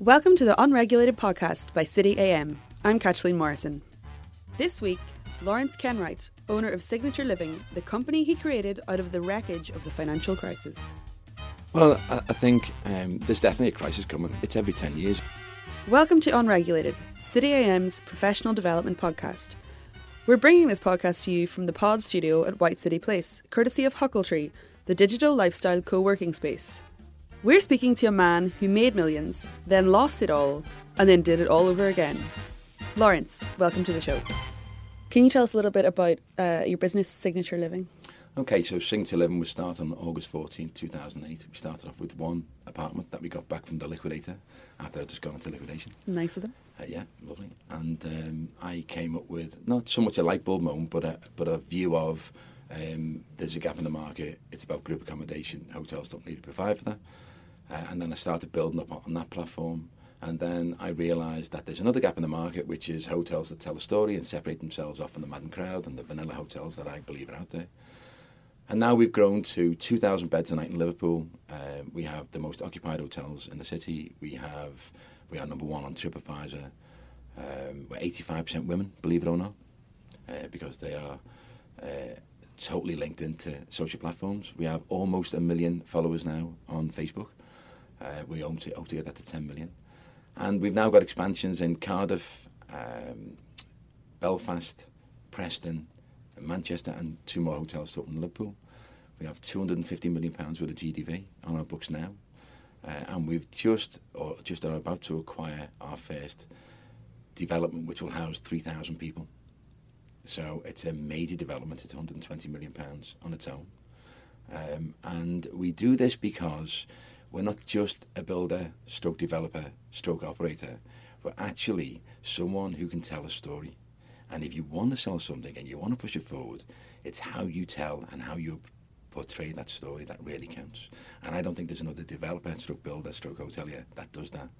Welcome to the Unregulated Podcast by City AM. I'm Kathleen Morrison. This week, Lawrence Kenwright, owner of Signature Living, the company he created out of the wreckage of the financial crisis. Well, I, think um, there's definitely a crisis coming. It's every 10 years. Welcome to Unregulated, City AM's professional development podcast. We're bringing this podcast to you from the Pod Studio at White City Place, courtesy of Huckletree, the digital lifestyle co working space. We're speaking to a man who made millions, then lost it all, and then did it all over again. Lawrence, welcome to the show. Can you tell us a little bit about uh, your business, Signature Living? Okay, so Signature Living was started on August 14, 2008. We started off with one apartment that we got back from the liquidator after I'd just gone into liquidation. Nice of them. Uh, yeah, lovely. And um, I came up with not so much a light bulb moment, but a, but a view of um, there's a gap in the market. It's about group accommodation. Hotels don't really provide for that. Uh, and then I started building up on that platform. And then I realised that there's another gap in the market, which is hotels that tell a story and separate themselves off from the Madden crowd and the vanilla hotels that I believe are out there. And now we've grown to 2,000 beds a night in Liverpool. Uh, we have the most occupied hotels in the city. We have we are number one on TripAdvisor. Um, we're 85% women, believe it or not, uh, because they are uh, totally linked into social platforms. We have almost a million followers now on Facebook. Uh, we hope to, hope to get that to 10 million. And we've now got expansions in Cardiff, um, Belfast, Preston, Manchester, and two more hotels to open in Liverpool. We have 250 million pounds worth of GDV on our books now, uh, and we've just or just are about to acquire our first development, which will house 3,000 people. So it's a major development. It's 120 million pounds on its own, um, and we do this because we're not just a builder, stroke developer, stroke operator. We're actually someone who can tell a story. And if you want to sell something and you want to push it forward, it's how you tell and how you portray that story that really counts. And I don't think there's another developer, stroke builder, stroke hotelier that does that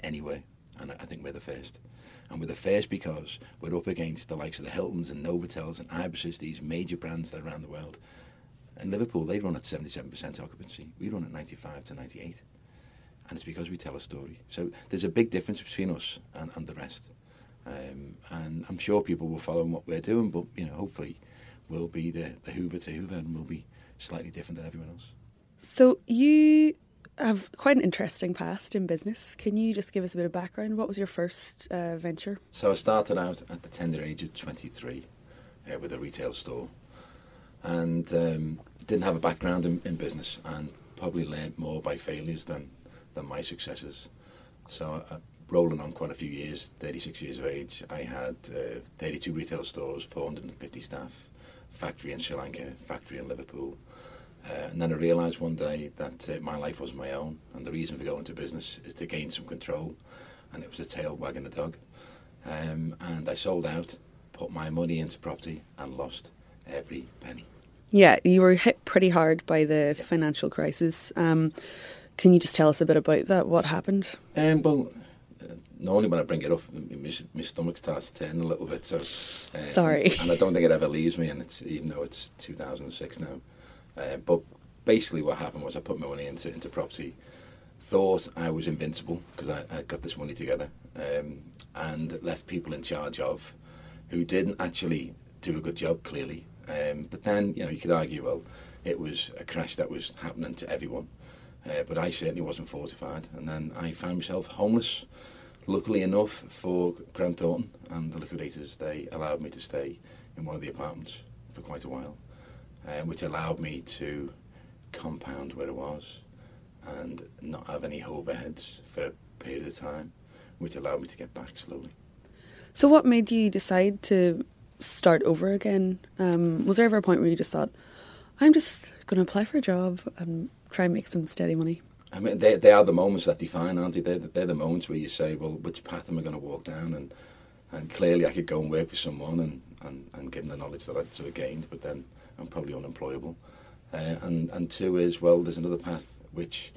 anyway. And I think we're the first. And we're the first because we're up against the likes of the Hiltons and Novotels and Ibises, these major brands that are around the world. In Liverpool, they run at 77% occupancy. We run at 95 to 98. And it's because we tell a story. So there's a big difference between us and, and the rest. Um, and I'm sure people will follow what we're doing, but you know, hopefully, we'll be the, the Hoover to Hoover, and we'll be slightly different than everyone else. So you have quite an interesting past in business. Can you just give us a bit of background? What was your first uh, venture? So I started out at the tender age of 23 uh, with a retail store, and um, didn't have a background in, in business, and probably learned more by failures than than my successes. So. I, rolling on quite a few years, 36 years of age, I had uh, 32 retail stores, 450 staff, factory in Sri Lanka, factory in Liverpool. Uh, and then I realised one day that uh, my life was my own, and the reason for going into business is to gain some control, and it was a tail wagging the dog. Um, and I sold out, put my money into property, and lost every penny. Yeah, you were hit pretty hard by the yeah. financial crisis. Um, can you just tell us a bit about that? What happened? Um, well, normally when I bring it up, my, my stomach starts turning a little bit. So uh, sorry, and, I don't think it ever leaves me. And it's even though it's 2006 now, uh, but basically what happened was I put my money into into property, thought I was invincible because I, I got this money together, um, and left people in charge of who didn't actually do a good job clearly. Um, but then you know you could argue well it was a crash that was happening to everyone. Uh, but I certainly wasn't fortified, and then I found myself homeless luckily enough for Grant Thornton and the liquidators, they allowed me to stay in one of the apartments for quite a while, uh, which allowed me to compound where it was and not have any overheads for a period of time, which allowed me to get back slowly. So, what made you decide to start over again? Um, was there ever a point where you just thought, I'm just going to apply for a job and try and make some steady money? I mean, they, they are the moments that define, aren't they? They're, they're the moments where you say, well, which path am I going to walk down? And and clearly I could go and work for someone and, and, and give them the knowledge that I'd sort of gained, but then I'm probably unemployable. Uh, and, and two is, well, there's another path which,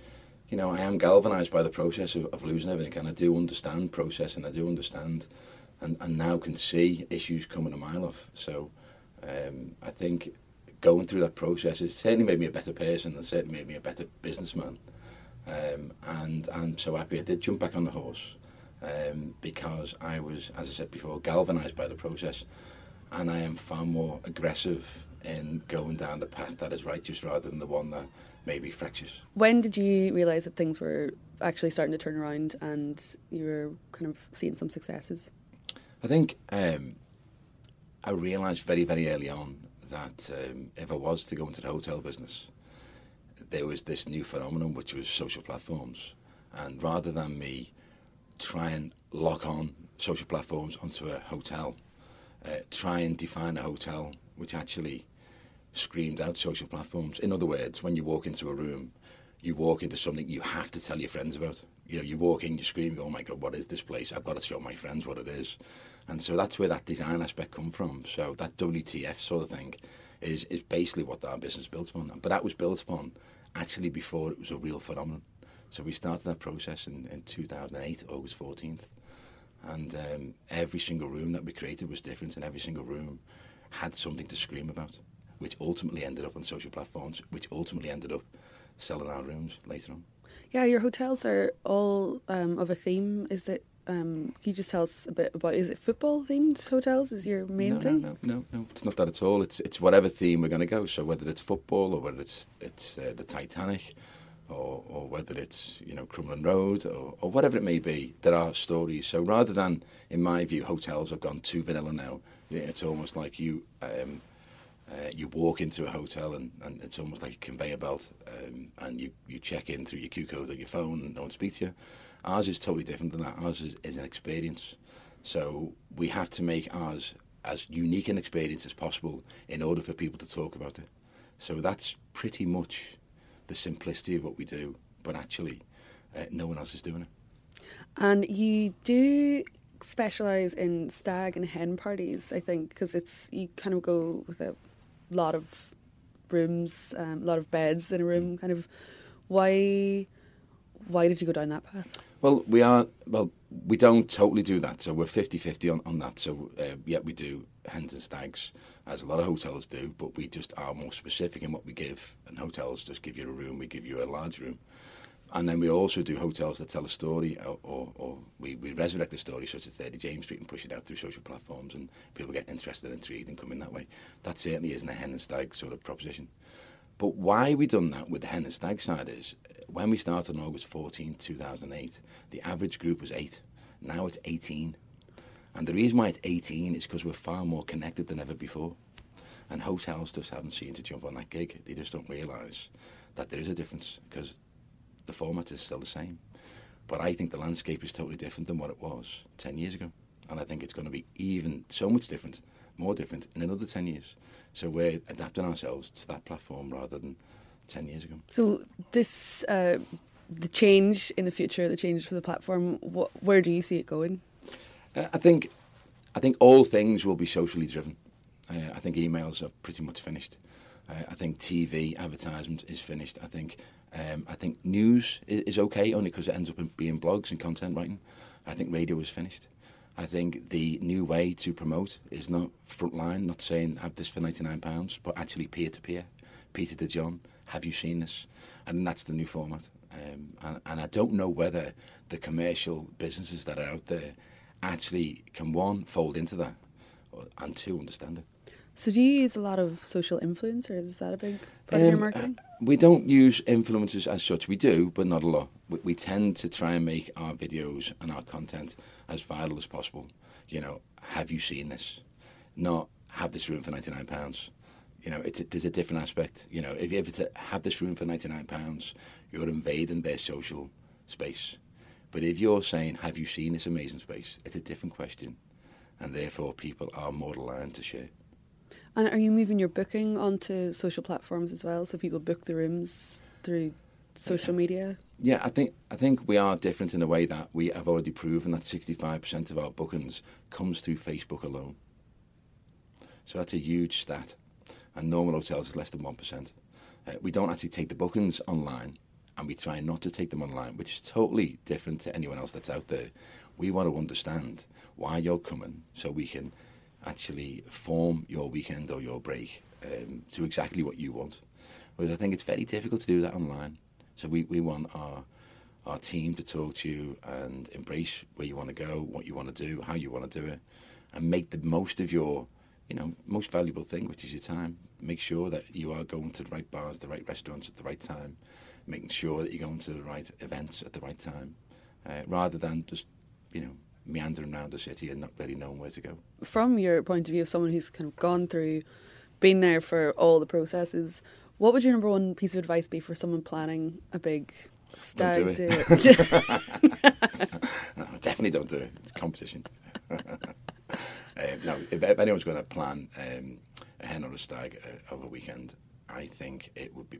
you know, I am galvanised by the process of, of losing everything, and I do understand process, and I do understand, and, and now can see issues coming a mile off. So um, I think going through that process has certainly made me a better person and certainly made me a better businessman. Um, and I'm so happy I did jump back on the horse um, because I was, as I said before, galvanised by the process. And I am far more aggressive in going down the path that is righteous rather than the one that may be fractious. When did you realise that things were actually starting to turn around and you were kind of seeing some successes? I think um, I realised very, very early on that um, if I was to go into the hotel business, there was this new phenomenon which was social platforms. And rather than me try and lock on social platforms onto a hotel, uh, try and define a hotel which actually screamed out social platforms. In other words, when you walk into a room, you walk into something you have to tell your friends about. You know, you walk in, you scream, oh my God, what is this place? I've got to show my friends what it is. And so that's where that design aspect come from. So that WTF sort of thing is, is basically what our business built upon. But that was built upon actually before it was a real phenomenon. So we started that process in, in 2008, August 14th. And um, every single room that we created was different, and every single room had something to scream about, which ultimately ended up on social platforms, which ultimately ended up selling our rooms later on. Yeah, your hotels are all um, of a theme. Is it? Um, can you just tell us a bit about? Is it football themed hotels? Is your main no, thing? No, no, no, no. It's not that at all. It's it's whatever theme we're going to go. So whether it's football or whether it's it's uh, the Titanic, or or whether it's you know Crumlin Road or, or whatever it may be, there are stories. So rather than, in my view, hotels have gone too vanilla now. It's almost like you. Um, uh, you walk into a hotel and, and it's almost like a conveyor belt um, and you, you check in through your Q code on your phone and no one speaks to you. Ours is totally different than that. Ours is, is an experience. So we have to make ours as unique an experience as possible in order for people to talk about it. So that's pretty much the simplicity of what we do, but actually uh, no one else is doing it. And you do specialize in stag and hen parties, I think, because it's you kind of go with a lot of rooms, um, a lot of beds in a room. Kind of, why, why did you go down that path? Well, we are well. We don't totally do that, so we're 50-50 on, on that. So uh, yeah, we do hens and stags, as a lot of hotels do, but we just are more specific in what we give. And hotels just give you a room, we give you a large room. And then we also do hotels that tell a story, or, or, or we, we resurrect a story, such as 30 James Street, and push it out through social platforms, and people get interested and intrigued and come in that way. That certainly isn't a hen and stag sort of proposition. But why we done that with the hen and stag side is when we started on August 14, 2008, the average group was eight. Now it's 18. And the reason why it's 18 is because we're far more connected than ever before. And hotels just haven't seen to jump on that gig. They just don't realise that there is a difference because the format is still the same. But I think the landscape is totally different than what it was 10 years ago. And I think it's going to be even so much different, more different in another 10 years. So we're adapting ourselves to that platform rather than 10 years ago. So this, uh, the change in the future, the change for the platform, what, where do you see it going? Uh, I think, I think all things will be socially driven. Uh, I think emails are pretty much finished. Uh, I think TV advertisement is finished. I think um, I think news is, is okay only because it ends up in being blogs and content writing. I think radio is finished. I think the new way to promote is not frontline, not saying have this for ninety nine pounds, but actually peer to peer, Peter to John. Have you seen this? And that's the new format. Um, and, and I don't know whether the commercial businesses that are out there actually can one fold into that, and two understand it. So do you use a lot of social influencers? Is that a big part um, of your marketing? Uh, we don't use influencers as such. We do, but not a lot. We, we, tend to try and make our videos and our content as viral as possible. You know, have you seen this? Not have this room for ninety nine pounds. You know, it's a, there's a different aspect. You know, if you ever have this room for ninety nine pounds, you're invading their social space. But if you're saying, have you seen this amazing space? It's a different question, and therefore people are more aligned to share. And are you moving your booking onto social platforms as well, so people book the rooms through social media? Yeah, I think I think we are different in a way that we have already proven that 65% of our bookings comes through Facebook alone. So that's a huge stat, and normal hotels is less than one percent. Uh, we don't actually take the bookings online, and we try not to take them online, which is totally different to anyone else that's out there. We want to understand why you're coming, so we can actually form your weekend or your break um, to exactly what you want. Whereas I think it's very difficult to do that online. So we, we want our our team to talk to you and embrace where you want to go, what you want to do, how you want to do it, and make the most of your, you know, most valuable thing, which is your time. Make sure that you are going to the right bars, the right restaurants at the right time, making sure that you're going to the right events at the right time, uh, rather than just, you know, meandering around the city and not really knowing where to go. From your point of view of someone who's kind of gone through, been there for all the processes, what would your number one piece of advice be for someone planning a big stag Don't do it. no, definitely don't do it. It's competition. um, no, if, if anyone's going to plan um, a hen or a stag uh, over a weekend, I think it would be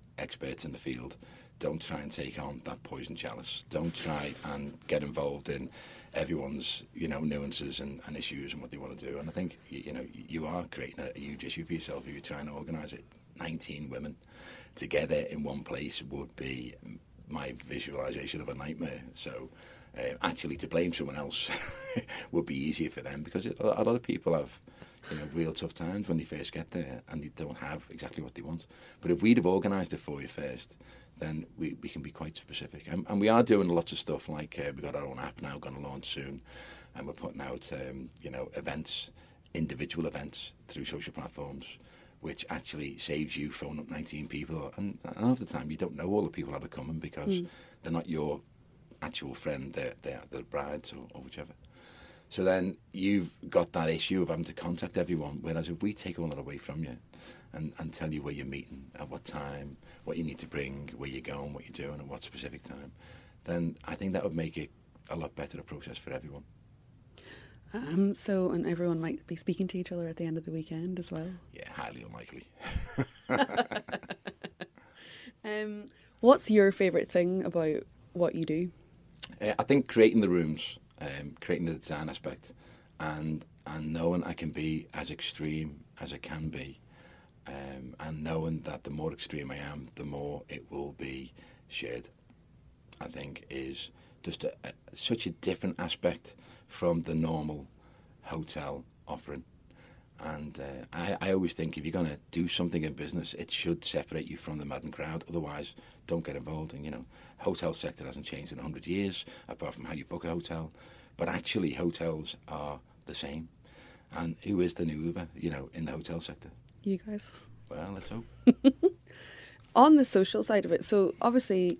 experts in the field. Don't try and take on that poison chalice. Don't try and get involved in everyone's, you know, nuances and, and issues and what they want to do. And I think, y- you know, you are creating a, a huge issue for yourself if you're trying to organise it. 19 women together in one place would be my visualisation of a nightmare. So uh, actually to blame someone else would be easier for them because a lot of people have you know real tough times when they first get there and they don't have exactly what they want. But if we'd have organised it for you first, then we, we can be quite specific. And, and we are doing lots of stuff like uh, we've got our own app now going to launch soon, and we're putting out um, you know events, individual events through social platforms. Which actually saves you phoning up 19 people, and, and half the time you don't know all the people that are coming because they're not your actual friend, they're, they're, they're brides or, or whichever. So then you've got that issue of having to contact everyone. Whereas if we take all that away from you and, and tell you where you're meeting, at what time, what you need to bring, where you're going, what you're doing, at what specific time, then I think that would make it a lot better a process for everyone. um, so, and everyone might be speaking to each other at the end of the weekend as well. Yeah, highly unlikely. Um, what's your favourite thing about what you do? Uh, I think creating the rooms, um, creating the design aspect, and and knowing I can be as extreme as I can be, um, and knowing that the more extreme I am, the more it will be shared. I think is just a, a, such a different aspect from the normal hotel offering. And uh, I, I always think if you're going to do something in business, it should separate you from the madden crowd. Otherwise, don't get involved. And you know, hotel sector hasn't changed in hundred years, apart from how you book a hotel. But actually, hotels are the same. And who is the new Uber? You know, in the hotel sector. You guys. Well, let's hope. On the social side of it, so obviously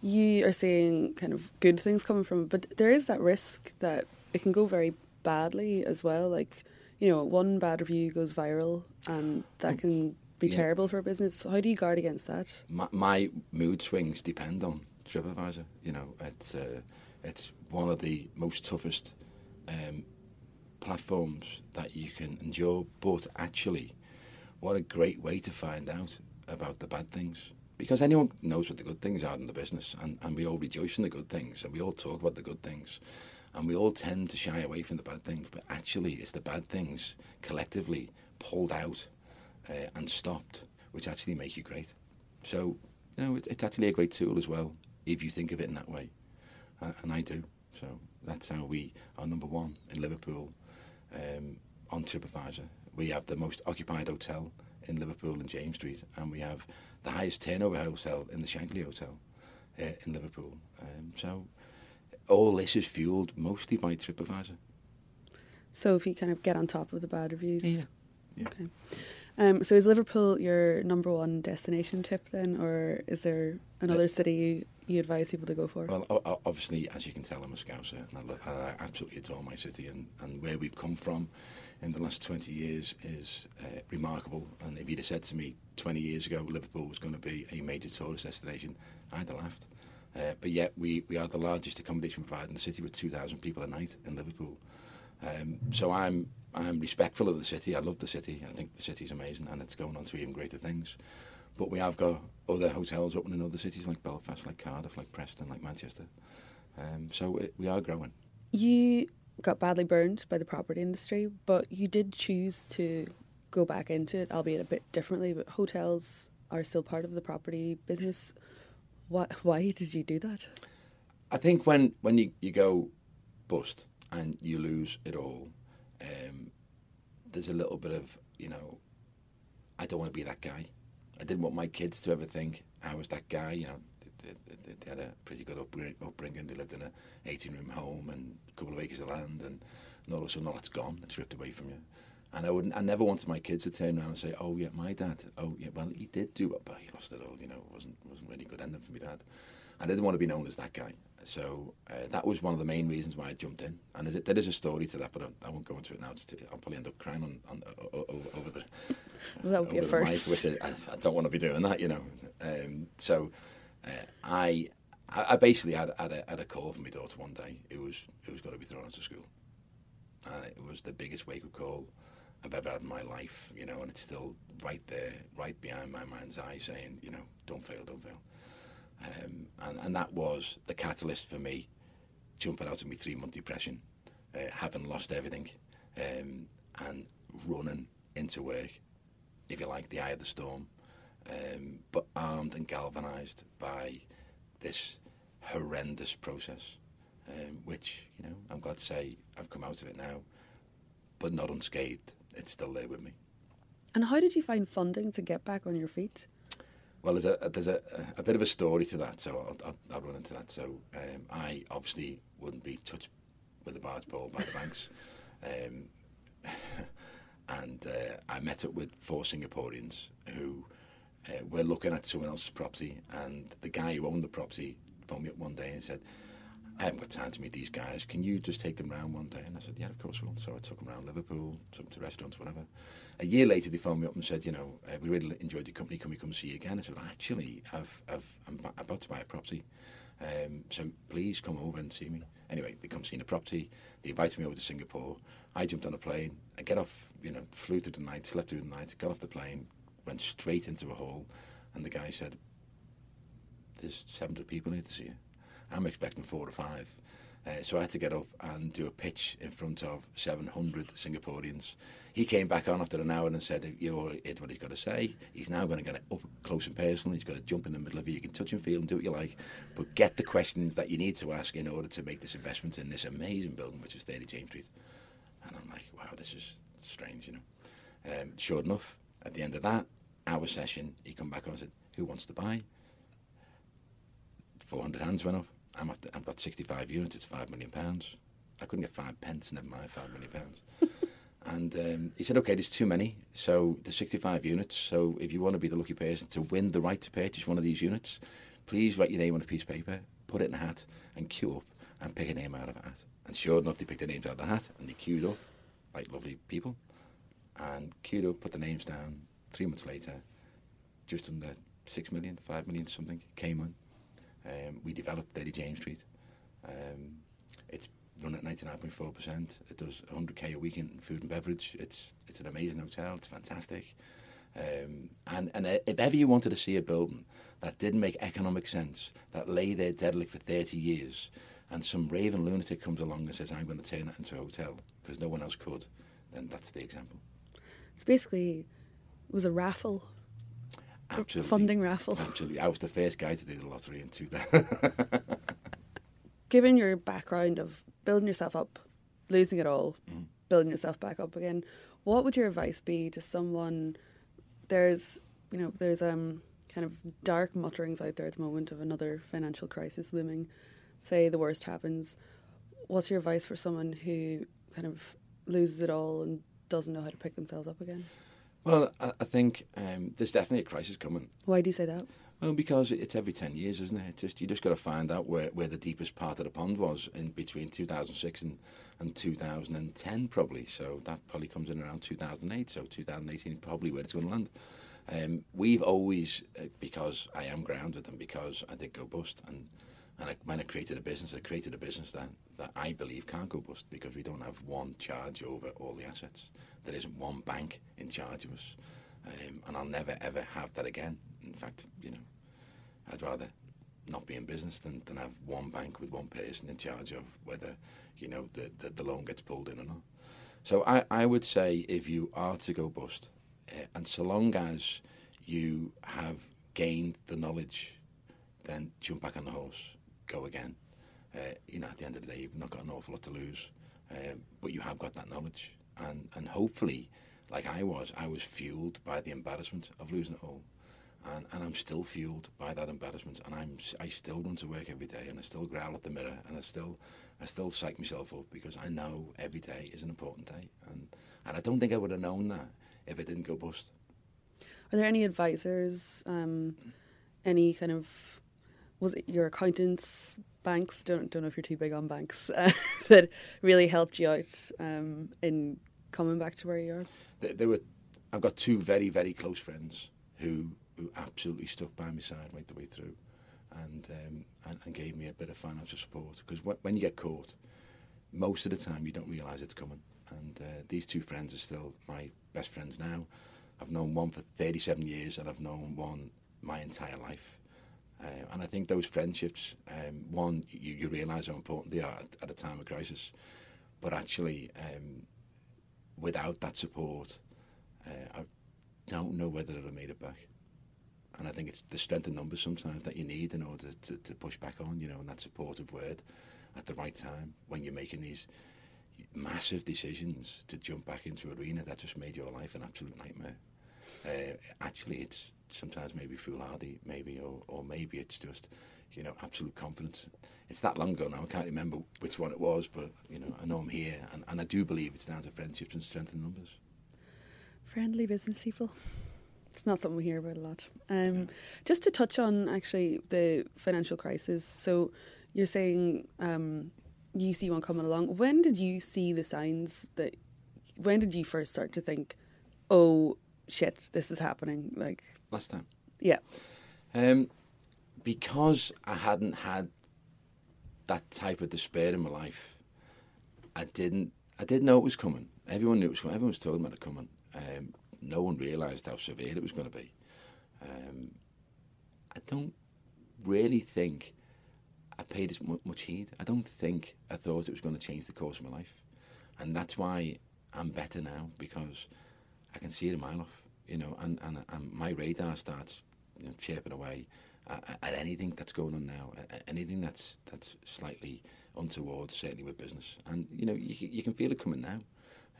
you are seeing kind of good things coming from it, but there is that risk that it can go very badly as well. Like, you know, one bad review goes viral and that can be Yeah. terrible for a business. How do you guard against that? my, my mood swings depend on TripAdvisor. You know, it's uh, it's one of the most toughest um, platforms that you can endure. But actually, what a great way to find out about the bad things. Because anyone knows what the good things are in the business, and, and we all rejoice in the good things, and we all talk about the good things, and we all tend to shy away from the bad things. But actually, it's the bad things collectively pulled out uh, and stopped, which actually make you great. So, you know, it, it's actually a great tool as well if you think of it in that way, and, and I do. So that's how we are number one in Liverpool um, on TripAdvisor. We have the most occupied hotel in Liverpool in James Street, and we have the highest turnover hotel in the Shankly Hotel uh, in Liverpool. Um, so all this is fueled mostly by TripAdvisor. So if you kind of get on top of the bad reviews. Yeah. Yeah. Okay. Um, so is Liverpool your number one destination tip then, or is there another city you, you advise people to go for? Well, obviously, as you can tell, I'm a Scouser, and I, lo- I absolutely adore my city, and, and where we've come from in the last 20 years is uh, remarkable. And if you'd have said to me 20 years ago Liverpool was going to be a major tourist destination, I'd have laughed. Uh, but yet, we, we are the largest accommodation provider in the city with 2,000 people a night in Liverpool. Um, so I'm I'm respectful of the city. I love the city. I think the city's amazing, and it's going on to even greater things. But we have got other hotels open in other cities like Belfast, like Cardiff, like Preston, like Manchester. Um, so it, we are growing. You got badly burned by the property industry, but you did choose to go back into it, albeit a bit differently. But hotels are still part of the property business. What, why did you do that? I think when, when you, you go bust and you lose it all, um, there's a little bit of, you know, I don't want to be that guy. I didn't want my kids to ever think I was that guy. You know, they, they, they had a pretty good upbringing. They lived in a 18 room home and a couple of acres of land, and, and all of a sudden, all that's gone. It's ripped away from you. And I wouldn't. I never wanted my kids to turn around and say, "Oh yeah, my dad. Oh yeah, well he did do it, but he lost it all. You know, it wasn't wasn't really good ending for my dad." I didn't want to be known as that guy. So uh, that was one of the main reasons why I jumped in. And there is a story to that, but I, I won't go into it now. It's too, I'll probably end up crying on, on o- o- over the Well, that would be a the mic, first. which I, I don't want to be doing that, you know. Um, so uh, I, I I basically had, had, a, had a call from my daughter one day. It was it was going to be thrown out of school. And it was the biggest wake up call I've ever had in my life, you know, and it's still right there, right behind my mind's eye, saying, you know, don't fail, don't fail. Um, and, and that was the catalyst for me jumping out of my three month depression, uh, having lost everything, um, and running into work, if you like, the eye of the storm, um, but armed and galvanised by this horrendous process, um, which, you know, I'm glad to say I've come out of it now, but not unscathed. It's still there with me. And how did you find funding to get back on your feet? Well, there's a there's a, a bit of a story to that, so I'll, I'll, I'll run into that. So um, I obviously wouldn't be touched with a barge pole by the banks, um, and uh, I met up with four Singaporeans who uh, were looking at someone else's property, and the guy who owned the property phoned me up one day and said, I haven't got time to meet these guys. Can you just take them round one day? And I said, yeah, of course will. So I took them around Liverpool, took them to restaurants, whatever. A year later, they phoned me up and said, you know, uh, we really enjoyed your company. Can we come see you again? I said, actually, I've, I've, I'm about to buy a property. Um, so please come over and see me. Anyway, they come see the property. They invited me over to Singapore. I jumped on a plane. I get off, you know, flew through the night, slept through the night, got off the plane, went straight into a hall. And the guy said, there's 700 people here to see you. I'm expecting four or five. Uh, so I had to get up and do a pitch in front of 700 Singaporeans. He came back on after an hour and said, you heard what he's got to say. He's now going to get it up close and personal. He's got to jump in the middle of you. You can touch and feel and do what you like, but get the questions that you need to ask in order to make this investment in this amazing building, which is 30 James Street. And I'm like, wow, this is strange, you know. Um, sure enough, at the end of that hour session, he come back on and said, who wants to buy? 400 hands went up. I'm after, I've got 65 units, it's 5 million pounds. I couldn't get five pence, never mind 5 million pounds. and um, he said, okay, there's too many. So there's 65 units. So if you want to be the lucky person to win the right to purchase one of these units, please write your name on a piece of paper, put it in a hat, and queue up and pick a name out of a hat. And sure enough, they picked the names out of the hat and they queued up like lovely people and queued up, put the names down. Three months later, just under 6 million, 5 million something came on. Um, we developed 30 James Street. Um, it's run at 99.4%. It does 100k a week in food and beverage. It's it's an amazing hotel. It's fantastic. Um, and and if ever you wanted to see a building that didn't make economic sense, that lay there derelict for 30 years, and some raven lunatic comes along and says, I'm going to turn that into a hotel because no one else could, then that's the example. It's basically it was a raffle, Absolutely. funding raffle. Absolutely. I was the first guy to do the lottery in 2000. Given your background of building yourself up, losing it all, Mm. building yourself back up again, what would your advice be to someone? There's, you know, there's um kind of dark mutterings out there at the moment of another financial crisis looming. Say the worst happens. What's your advice for someone who kind of loses it all and doesn't know how to pick themselves up again? Well, I, I think um, there's definitely a crisis coming. Why do you say that? Well, because it's every 10 years, isn't it? It's just You just got to find out where, where the deepest part of the pond was in between 2006 and, and 2010, probably. So that probably comes in around 2008. So 2018 probably where it's going to land. Um, we've always, uh, because I am grounded and because I did go bust, and and I, when I created a business, I created a business that, that I believe can't go bust because we don't have one charge over all the assets. There isn't one bank in charge of us. Um, and I'll never ever have that again. In fact, you know, I'd rather not be in business than, than have one bank with one person in charge of whether, you know, the, the, the loan gets pulled in or not. So I, I would say if you are to go bust, uh, and so long as you have gained the knowledge, then jump back on the horse go again. Uh, you know, at the end of the day, you've not got an awful lot to lose, um, but you have got that knowledge, and and hopefully, like I was, I was fueled by the embarrassment of losing it all, and, and I'm still fueled by that embarrassment, and I'm I still run to work every day, and I still growl at the mirror, and I still I still psych myself up because I know every day is an important day, and and I don't think I would have known that if it didn't go bust. Are there any advisors, um, any kind of was it your accountants, banks? Don't don't know if you're too big on banks uh, that really helped you out um, in coming back to where you are. They, were. I've got two very very close friends who who absolutely stuck by my side right the way through, and um, and, and, gave me a bit of financial support because when, when you get caught, most of the time you don't realise it's coming. And uh, these two friends are still my best friends now. I've known one for 37 years, and I've known one my entire life. Uh, and I think those friendships, um, one, you, you realise how important they are at, at a time of crisis, but actually, um, without that support, uh, I don't know whether I'd have made it back. And I think it's the strength of numbers sometimes that you need in order to, to push back on, you know, and that supportive word at the right time when you're making these massive decisions to jump back into arena that just made your life an absolute nightmare. Uh, actually, it's sometimes maybe foolhardy, maybe, or, or maybe it's just, you know, absolute confidence. It's that long ago now, I can't remember which one it was, but, you know, I know I'm here, and, and I do believe it's down to friendships and strength in numbers. Friendly business people. It's not something we hear about a lot. Um, yeah. Just to touch on actually the financial crisis. So you're saying um, you see one coming along. When did you see the signs that? When did you first start to think, "Oh, shit, this is happening. Like last time. Yeah. Um, because I hadn't had that type of despair in my life, I didn't. I didn't know it was coming. Everyone knew it was coming. Everyone was talking about it coming. Um, no one realised how severe it was going to be. Um, I don't really think I paid as much heed. I don't think I thought it was going to change the course of my life, and that's why I'm better now because I can see it a mile off, you know, and, and, and my radar starts you know, chirping away at, at, anything that's going on now, anything that's that's slightly untoward, certainly with business. And, you know, you, you can feel it coming now.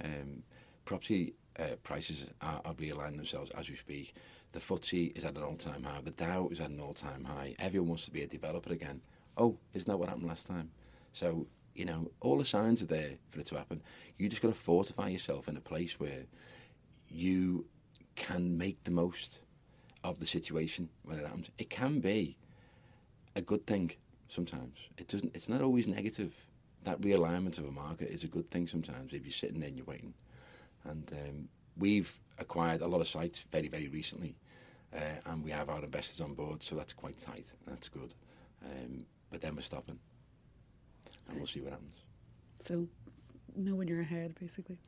Um, property uh, prices are, are realigning themselves as we speak. The FTSE is at an all-time high. The Dow is at an all-time high. Everyone wants to be a developer again. Oh, isn't that what happened last time? So, you know, all the signs are there for it to happen. You just got to fortify yourself in a place where you can make the most of the situation when it happens. It can be a good thing sometimes. It doesn't. It's not always negative. That realignment of a market is a good thing sometimes if you're sitting there and you're waiting. And um, we've acquired a lot of sites very, very recently, uh, and we have our investors on board, so that's quite tight. That's good. Um, but then we're stopping, and we'll see what happens. So, know when you're ahead, basically.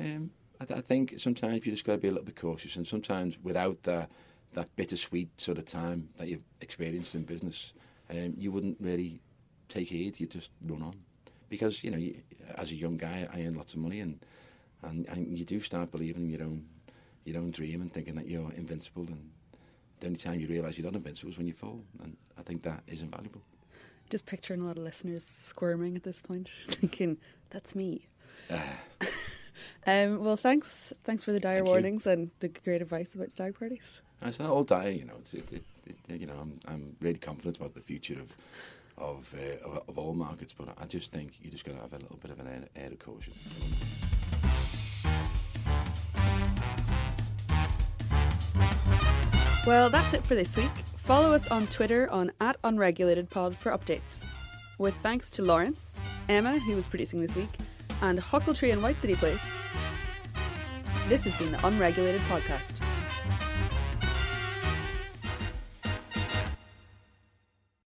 Um, I, th- I think sometimes you just got to be a little bit cautious, and sometimes without that that bittersweet sort of time that you've experienced in business, um, you wouldn't really take heed. You just run on because you know, you, as a young guy, I earn lots of money, and, and and you do start believing in your own your own dream and thinking that you're invincible. And the only time you realise you're not invincible is when you fall, and I think that is invaluable. Just picturing a lot of listeners squirming at this point, thinking, "That's me." Uh. Um, well, thanks, thanks for the dire Thank warnings you. and the great advice about stag parties. It's not all dire, you know. It's, it, it, it, you know, I'm, I'm really confident about the future of of, uh, of, of all markets, but I just think you just got to have a little bit of an air, air of caution. Well, that's it for this week. Follow us on Twitter on at unregulatedpod for updates. With thanks to Lawrence, Emma, who was producing this week, and Huckletree and White City Place. This has been the Unregulated Podcast.